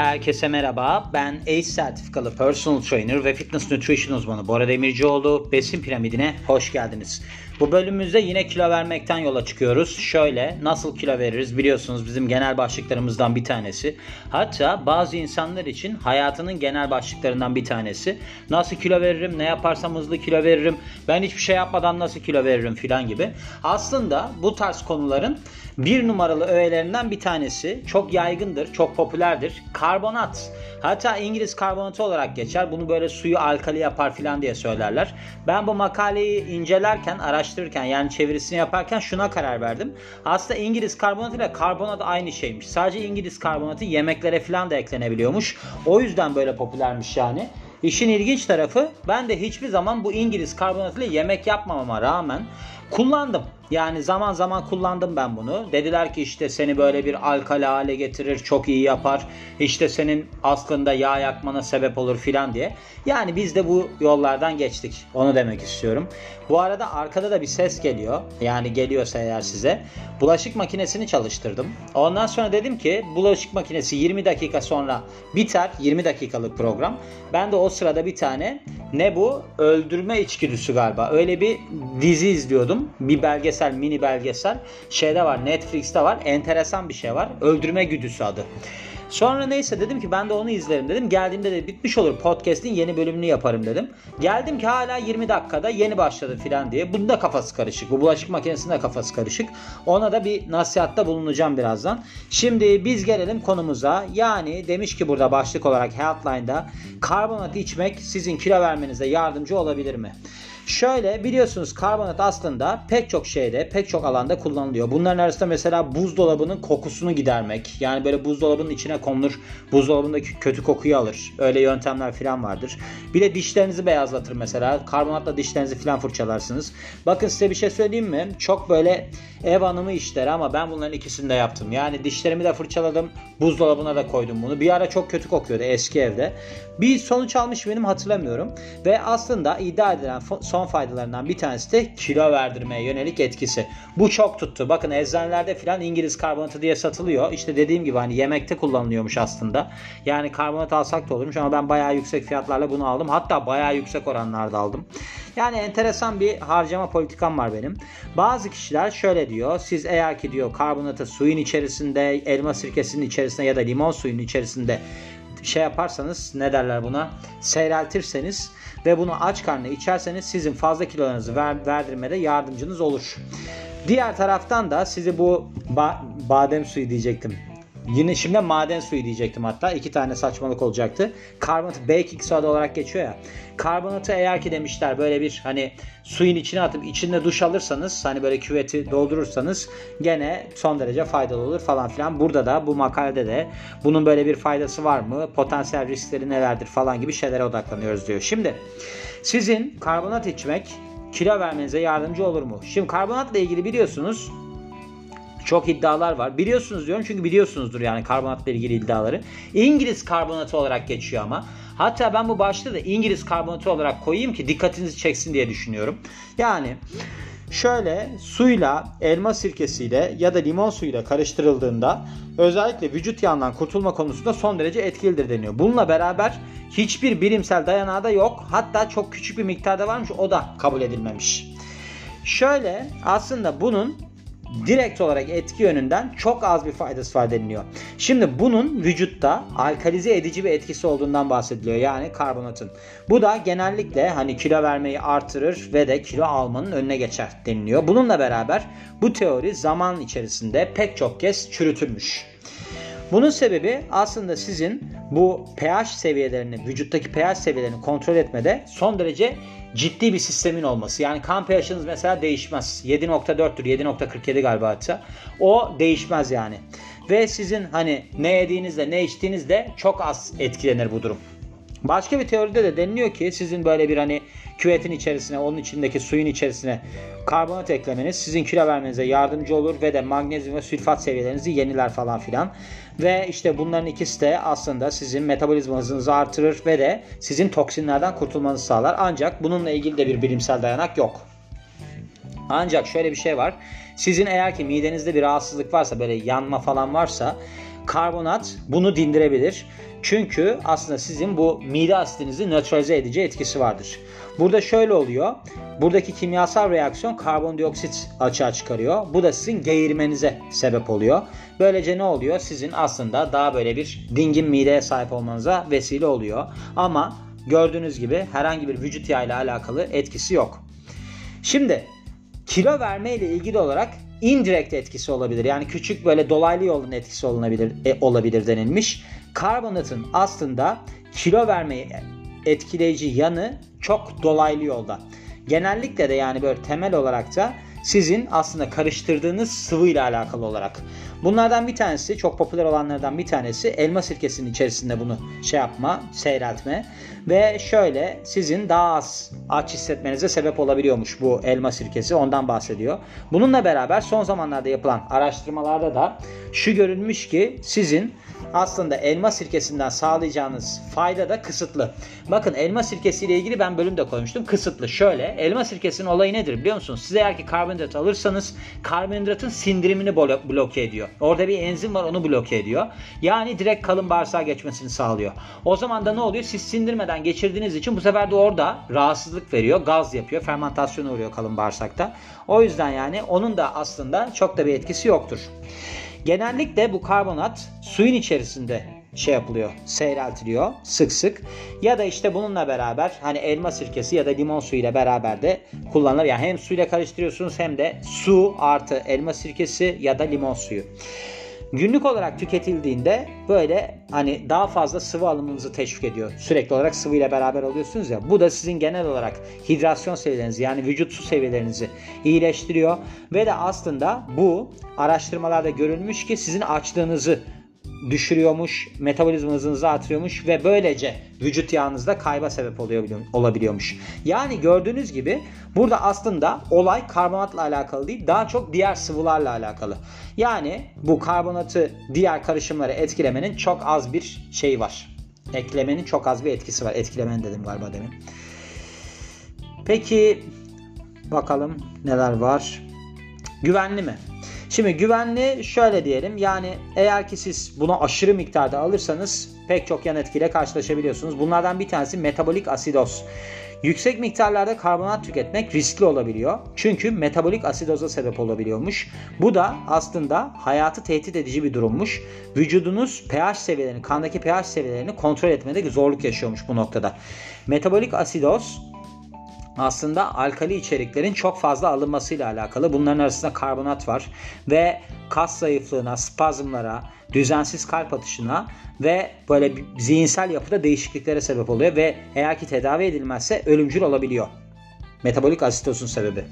Herkese merhaba. Ben ACE sertifikalı personal trainer ve fitness nutrition uzmanı Bora Demircioğlu. Besin piramidine hoş geldiniz. Bu bölümümüzde yine kilo vermekten yola çıkıyoruz. Şöyle nasıl kilo veririz biliyorsunuz bizim genel başlıklarımızdan bir tanesi. Hatta bazı insanlar için hayatının genel başlıklarından bir tanesi. Nasıl kilo veririm, ne yaparsam hızlı kilo veririm, ben hiçbir şey yapmadan nasıl kilo veririm filan gibi. Aslında bu tarz konuların bir numaralı öğelerinden bir tanesi çok yaygındır, çok popülerdir. Karbonat. Hatta İngiliz karbonatı olarak geçer. Bunu böyle suyu alkali yapar filan diye söylerler. Ben bu makaleyi incelerken, araştırırken yani çevirisini yaparken şuna karar verdim. Aslında İngiliz karbonatı ile karbonat aynı şeymiş. Sadece İngiliz karbonatı yemeklere filan da eklenebiliyormuş. O yüzden böyle popülermiş yani. İşin ilginç tarafı ben de hiçbir zaman bu İngiliz karbonatı ile yemek yapmamama rağmen kullandım. Yani zaman zaman kullandım ben bunu. Dediler ki işte seni böyle bir alkali hale getirir, çok iyi yapar. İşte senin aslında yağ yakmana sebep olur filan diye. Yani biz de bu yollardan geçtik. Onu demek istiyorum. Bu arada arkada da bir ses geliyor. Yani geliyorsa eğer size. Bulaşık makinesini çalıştırdım. Ondan sonra dedim ki bulaşık makinesi 20 dakika sonra biter. 20 dakikalık program. Ben de o sırada bir tane ne bu? Öldürme içgüdüsü galiba. Öyle bir dizi izliyordum. Bir belgesel, mini belgesel. Şeyde var, Netflix'te var. Enteresan bir şey var. Öldürme güdüsü adı. Sonra neyse dedim ki ben de onu izlerim dedim. Geldiğimde de bitmiş olur podcast'in yeni bölümünü yaparım dedim. Geldim ki hala 20 dakikada yeni başladı filan diye. Bunda kafası karışık. Bu bulaşık makinesinde kafası karışık. Ona da bir nasihatta bulunacağım birazdan. Şimdi biz gelelim konumuza. Yani demiş ki burada başlık olarak Healthline'da karbonat içmek sizin kilo vermenize yardımcı olabilir mi? Şöyle biliyorsunuz karbonat aslında pek çok şeyde, pek çok alanda kullanılıyor. Bunların arasında mesela buzdolabının kokusunu gidermek. Yani böyle buzdolabının içine konulur, buzdolabındaki kötü kokuyu alır. Öyle yöntemler falan vardır. Bir de dişlerinizi beyazlatır mesela. Karbonatla dişlerinizi falan fırçalarsınız. Bakın size bir şey söyleyeyim mi? Çok böyle ev hanımı işleri ama ben bunların ikisini de yaptım. Yani dişlerimi de fırçaladım. Buzdolabına da koydum bunu. Bir ara çok kötü kokuyordu eski evde. Bir sonuç almış benim hatırlamıyorum. Ve aslında iddia edilen son faydalarından bir tanesi de kilo verdirmeye yönelik etkisi. Bu çok tuttu. Bakın eczanelerde filan İngiliz karbonatı diye satılıyor. İşte dediğim gibi hani yemekte kullanılıyormuş aslında. Yani karbonat alsak da olurmuş ama ben bayağı yüksek fiyatlarla bunu aldım. Hatta bayağı yüksek oranlarda aldım. Yani enteresan bir harcama politikam var benim. Bazı kişiler şöyle diyor. Siz eğer ki diyor karbonatı suyun içerisinde, elma sirkesinin içerisinde ya da limon suyunun içerisinde şey yaparsanız ne derler buna seyreltirseniz ve bunu aç karnına içerseniz sizin fazla kilolarınızı ver, verdirmede yardımcınız olur. Diğer taraftan da sizi bu ba- badem suyu diyecektim. Yine şimdi maden suyu diyecektim hatta. iki tane saçmalık olacaktı. Karbonat baking soda olarak geçiyor ya. Karbonatı eğer ki demişler böyle bir hani suyun içine atıp içinde duş alırsanız hani böyle küveti doldurursanız gene son derece faydalı olur falan filan. Burada da bu makalede de bunun böyle bir faydası var mı? Potansiyel riskleri nelerdir falan gibi şeylere odaklanıyoruz diyor. Şimdi sizin karbonat içmek kilo vermenize yardımcı olur mu? Şimdi karbonatla ilgili biliyorsunuz çok iddialar var. Biliyorsunuz diyorum çünkü biliyorsunuzdur yani karbonatla ilgili iddiaları. İngiliz karbonatı olarak geçiyor ama. Hatta ben bu başlığı da İngiliz karbonatı olarak koyayım ki dikkatinizi çeksin diye düşünüyorum. Yani şöyle suyla, elma sirkesiyle ya da limon suyuyla karıştırıldığında özellikle vücut yağından kurtulma konusunda son derece etkilidir deniyor. Bununla beraber hiçbir bilimsel dayanağı da yok. Hatta çok küçük bir miktarda varmış o da kabul edilmemiş. Şöyle aslında bunun direkt olarak etki yönünden çok az bir faydası var deniliyor. Şimdi bunun vücutta alkalize edici bir etkisi olduğundan bahsediliyor. Yani karbonatın. Bu da genellikle hani kilo vermeyi artırır ve de kilo almanın önüne geçer deniliyor. Bununla beraber bu teori zaman içerisinde pek çok kez çürütülmüş. Bunun sebebi aslında sizin bu pH seviyelerini, vücuttaki pH seviyelerini kontrol etmede son derece ciddi bir sistemin olması. Yani pH'iniz mesela değişmez. 7.4'tür, 7.47 galiba hatta. O değişmez yani. Ve sizin hani ne yediğinizde ne içtiğinizde çok az etkilenir bu durum. Başka bir teoride de deniliyor ki sizin böyle bir hani küvetin içerisine, onun içindeki suyun içerisine karbonat eklemeniz sizin kilo vermenize yardımcı olur ve de magnezyum ve sülfat seviyelerinizi yeniler falan filan. Ve işte bunların ikisi de aslında sizin metabolizma hızınızı artırır ve de sizin toksinlerden kurtulmanızı sağlar. Ancak bununla ilgili de bir bilimsel dayanak yok. Ancak şöyle bir şey var. Sizin eğer ki midenizde bir rahatsızlık varsa böyle yanma falan varsa karbonat bunu dindirebilir. Çünkü aslında sizin bu mide asidinizi nötralize edici etkisi vardır. Burada şöyle oluyor. Buradaki kimyasal reaksiyon karbondioksit açığa çıkarıyor. Bu da sizin geğirmenize sebep oluyor. Böylece ne oluyor? Sizin aslında daha böyle bir dingin mideye sahip olmanıza vesile oluyor. Ama gördüğünüz gibi herhangi bir vücut yağı ile alakalı etkisi yok. Şimdi kilo verme ile ilgili olarak indirekt etkisi olabilir. Yani küçük böyle dolaylı yolun etkisi olabilir, e, olabilir denilmiş. Karbonatın aslında kilo vermeyi etkileyici yanı çok dolaylı yolda. Genellikle de yani böyle temel olarak da sizin aslında karıştırdığınız sıvı ile alakalı olarak. Bunlardan bir tanesi çok popüler olanlardan bir tanesi elma sirkesinin içerisinde bunu şey yapma, seyreltme ve şöyle sizin daha az aç hissetmenize sebep olabiliyormuş bu elma sirkesi ondan bahsediyor. Bununla beraber son zamanlarda yapılan araştırmalarda da şu görülmüş ki sizin aslında elma sirkesinden sağlayacağınız fayda da kısıtlı. Bakın elma sirkesi ile ilgili ben bölüm de koymuştum. Kısıtlı. Şöyle elma sirkesinin olayı nedir biliyor musunuz? Siz eğer ki karbonhidrat alırsanız karbonhidratın sindirimini bloke ediyor. Orada bir enzim var onu bloke ediyor. Yani direkt kalın bağırsağa geçmesini sağlıyor. O zaman da ne oluyor? Siz sindirmeden geçirdiğiniz için bu sefer de orada rahatsızlık veriyor. Gaz yapıyor. Fermentasyona uğruyor kalın bağırsakta. O yüzden yani onun da aslında çok da bir etkisi yoktur. Genellikle bu karbonat suyun içerisinde şey yapılıyor, seyreltiliyor sık sık. Ya da işte bununla beraber hani elma sirkesi ya da limon suyu ile beraber de kullanılır. Yani hem suyla karıştırıyorsunuz hem de su artı elma sirkesi ya da limon suyu. Günlük olarak tüketildiğinde böyle hani daha fazla sıvı alımınızı teşvik ediyor. Sürekli olarak sıvı ile beraber alıyorsunuz ya. Bu da sizin genel olarak hidrasyon seviyelerinizi yani vücut su seviyelerinizi iyileştiriyor. Ve de aslında bu araştırmalarda görülmüş ki sizin açlığınızı düşürüyormuş, metabolizma hızınızı artırıyormuş ve böylece vücut yağınızda kayba sebep oluyor, olabiliyormuş. Yani gördüğünüz gibi burada aslında olay karbonatla alakalı değil, daha çok diğer sıvılarla alakalı. Yani bu karbonatı diğer karışımları etkilemenin çok az bir şey var. Eklemenin çok az bir etkisi var. Etkilemenin dedim galiba demin. Peki bakalım neler var. Güvenli mi? Şimdi güvenli şöyle diyelim yani eğer ki siz bunu aşırı miktarda alırsanız pek çok yan etkiyle karşılaşabiliyorsunuz. Bunlardan bir tanesi metabolik asidoz. Yüksek miktarlarda karbonat tüketmek riskli olabiliyor. Çünkü metabolik asidoza sebep olabiliyormuş. Bu da aslında hayatı tehdit edici bir durummuş. Vücudunuz pH seviyelerini, kandaki pH seviyelerini kontrol etmede zorluk yaşıyormuş bu noktada. Metabolik asidoz aslında alkali içeriklerin çok fazla alınmasıyla alakalı. Bunların arasında karbonat var ve kas zayıflığına, spazmlara, düzensiz kalp atışına ve böyle zihinsel yapıda değişikliklere sebep oluyor ve eğer ki tedavi edilmezse ölümcül olabiliyor. Metabolik asitozun sebebi.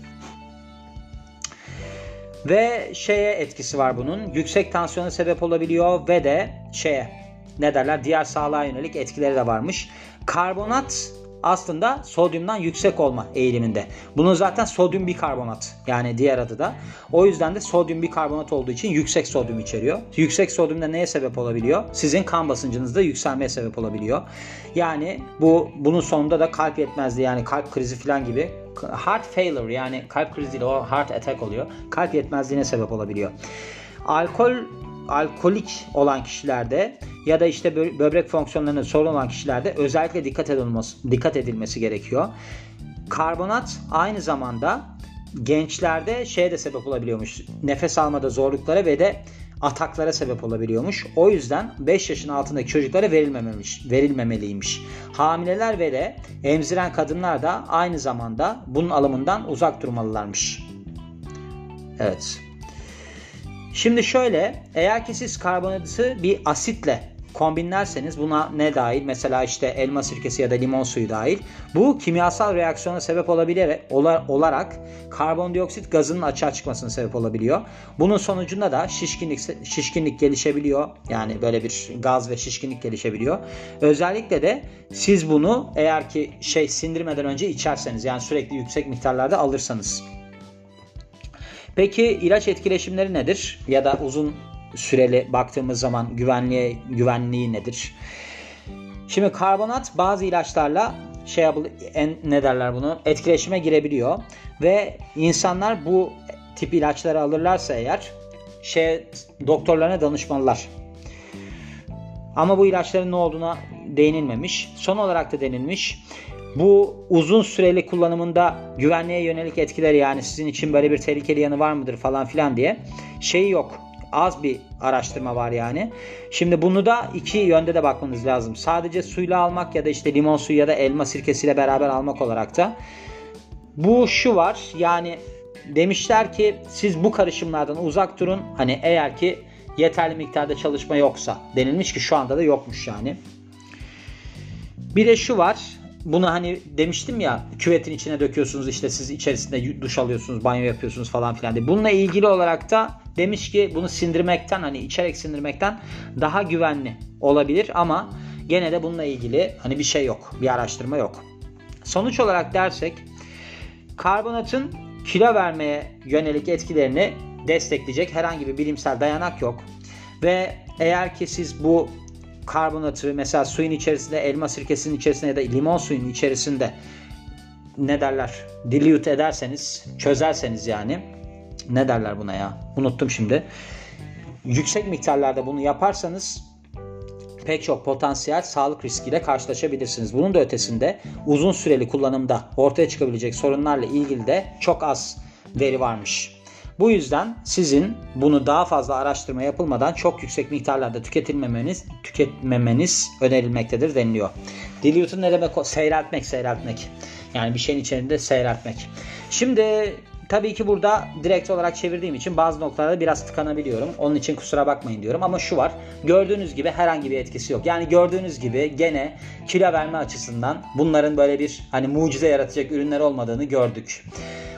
Ve şeye etkisi var bunun. Yüksek tansiyona sebep olabiliyor ve de şeye ne derler diğer sağlığa yönelik etkileri de varmış. Karbonat aslında sodyumdan yüksek olma eğiliminde. Bunun zaten sodyum bikarbonat yani diğer adı da. O yüzden de sodyum bikarbonat olduğu için yüksek sodyum içeriyor. Yüksek sodyum da neye sebep olabiliyor? Sizin kan basıncınızda yükselmeye sebep olabiliyor. Yani bu bunun sonunda da kalp yetmezliği yani kalp krizi falan gibi heart failure yani kalp krizi o heart attack oluyor. Kalp yetmezliğine sebep olabiliyor. Alkol alkolik olan kişilerde ya da işte böbrek fonksiyonlarının sorun olan kişilerde özellikle dikkat edilmesi, dikkat edilmesi gerekiyor. Karbonat aynı zamanda gençlerde şeye de sebep olabiliyormuş. Nefes almada zorluklara ve de ataklara sebep olabiliyormuş. O yüzden 5 yaşın altındaki çocuklara verilmememiş, verilmemeliymiş. Hamileler ve de emziren kadınlar da aynı zamanda bunun alımından uzak durmalılarmış. Evet. Şimdi şöyle eğer ki siz karbonatı bir asitle kombinlerseniz buna ne dahil? Mesela işte elma sirkesi ya da limon suyu dahil. Bu kimyasal reaksiyona sebep olabilir olarak karbondioksit gazının açığa çıkmasına sebep olabiliyor. Bunun sonucunda da şişkinlik şişkinlik gelişebiliyor. Yani böyle bir gaz ve şişkinlik gelişebiliyor. Özellikle de siz bunu eğer ki şey sindirmeden önce içerseniz yani sürekli yüksek miktarlarda alırsanız. Peki ilaç etkileşimleri nedir? Ya da uzun süreli baktığımız zaman güvenliğe güvenliği nedir? Şimdi karbonat bazı ilaçlarla şey en, ne derler bunu etkileşime girebiliyor ve insanlar bu tip ilaçları alırlarsa eğer şey doktorlarına danışmalılar. Ama bu ilaçların ne olduğuna değinilmemiş. Son olarak da denilmiş. Bu uzun süreli kullanımında güvenliğe yönelik etkileri yani sizin için böyle bir tehlikeli yanı var mıdır falan filan diye şeyi yok. Az bir araştırma var yani. Şimdi bunu da iki yönde de bakmanız lazım. Sadece suyla almak ya da işte limon suyu ya da elma sirkesiyle beraber almak olarak da. Bu şu var yani demişler ki siz bu karışımlardan uzak durun. Hani eğer ki yeterli miktarda çalışma yoksa denilmiş ki şu anda da yokmuş yani. Bir de şu var. Bunu hani demiştim ya küvetin içine döküyorsunuz işte siz içerisinde duş alıyorsunuz, banyo yapıyorsunuz falan filan diye. Bununla ilgili olarak da demiş ki bunu sindirmekten hani içerek sindirmekten daha güvenli olabilir ama gene de bununla ilgili hani bir şey yok. Bir araştırma yok. Sonuç olarak dersek karbonatın kilo vermeye yönelik etkilerini destekleyecek herhangi bir bilimsel dayanak yok. Ve eğer ki siz bu karbonatı mesela suyun içerisinde, elma sirkesinin içerisinde ya da limon suyunun içerisinde ne derler? Dilute ederseniz, çözerseniz yani ne derler buna ya? Unuttum şimdi. Yüksek miktarlarda bunu yaparsanız pek çok potansiyel sağlık riskiyle karşılaşabilirsiniz. Bunun da ötesinde uzun süreli kullanımda ortaya çıkabilecek sorunlarla ilgili de çok az veri varmış. Bu yüzden sizin bunu daha fazla araştırma yapılmadan çok yüksek miktarlarda tüketilmemeniz, tüketmemeniz önerilmektedir deniliyor. Dilute'un ne demek o? Seyreltmek, seyreltmek. Yani bir şeyin içerisinde seyreltmek. Şimdi tabii ki burada direkt olarak çevirdiğim için bazı noktalarda biraz tıkanabiliyorum. Onun için kusura bakmayın diyorum. Ama şu var. Gördüğünüz gibi herhangi bir etkisi yok. Yani gördüğünüz gibi gene kilo verme açısından bunların böyle bir hani mucize yaratacak ürünler olmadığını gördük.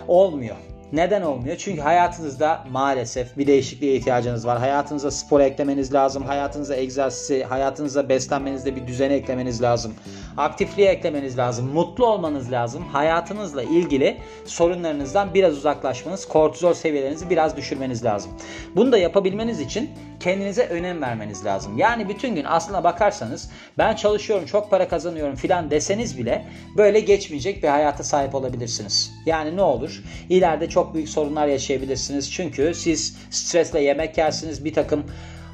Olmuyor. Neden olmuyor? Çünkü hayatınızda maalesef bir değişikliğe ihtiyacınız var. Hayatınıza spor eklemeniz lazım. Hayatınıza egzersizi, hayatınıza beslenmenizde bir düzene eklemeniz lazım. Aktifliğe eklemeniz lazım. Mutlu olmanız lazım. Hayatınızla ilgili sorunlarınızdan biraz uzaklaşmanız, kortizol seviyelerinizi biraz düşürmeniz lazım. Bunu da yapabilmeniz için kendinize önem vermeniz lazım. Yani bütün gün aslına bakarsanız ben çalışıyorum, çok para kazanıyorum filan deseniz bile böyle geçmeyecek bir hayata sahip olabilirsiniz. Yani ne olur? İleride çok büyük sorunlar yaşayabilirsiniz. Çünkü siz stresle yemek yersiniz, bir takım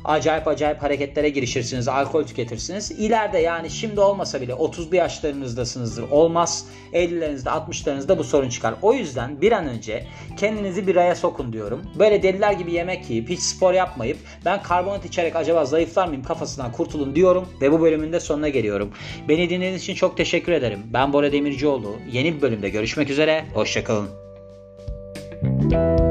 acayip acayip hareketlere girişirsiniz, alkol tüketirsiniz. İleride yani şimdi olmasa bile 30'lu yaşlarınızdasınızdır. Olmaz 50'lerinizde 60'larınızda bu sorun çıkar. O yüzden bir an önce kendinizi bir raya sokun diyorum. Böyle deliler gibi yemek yiyip hiç spor yapmayıp ben karbonat içerek acaba zayıflar mıyım kafasından kurtulun diyorum ve bu bölümün de sonuna geliyorum. Beni dinlediğiniz için çok teşekkür ederim. Ben Bora Demircioğlu. Yeni bir bölümde görüşmek üzere. Hoşçakalın. Thank you.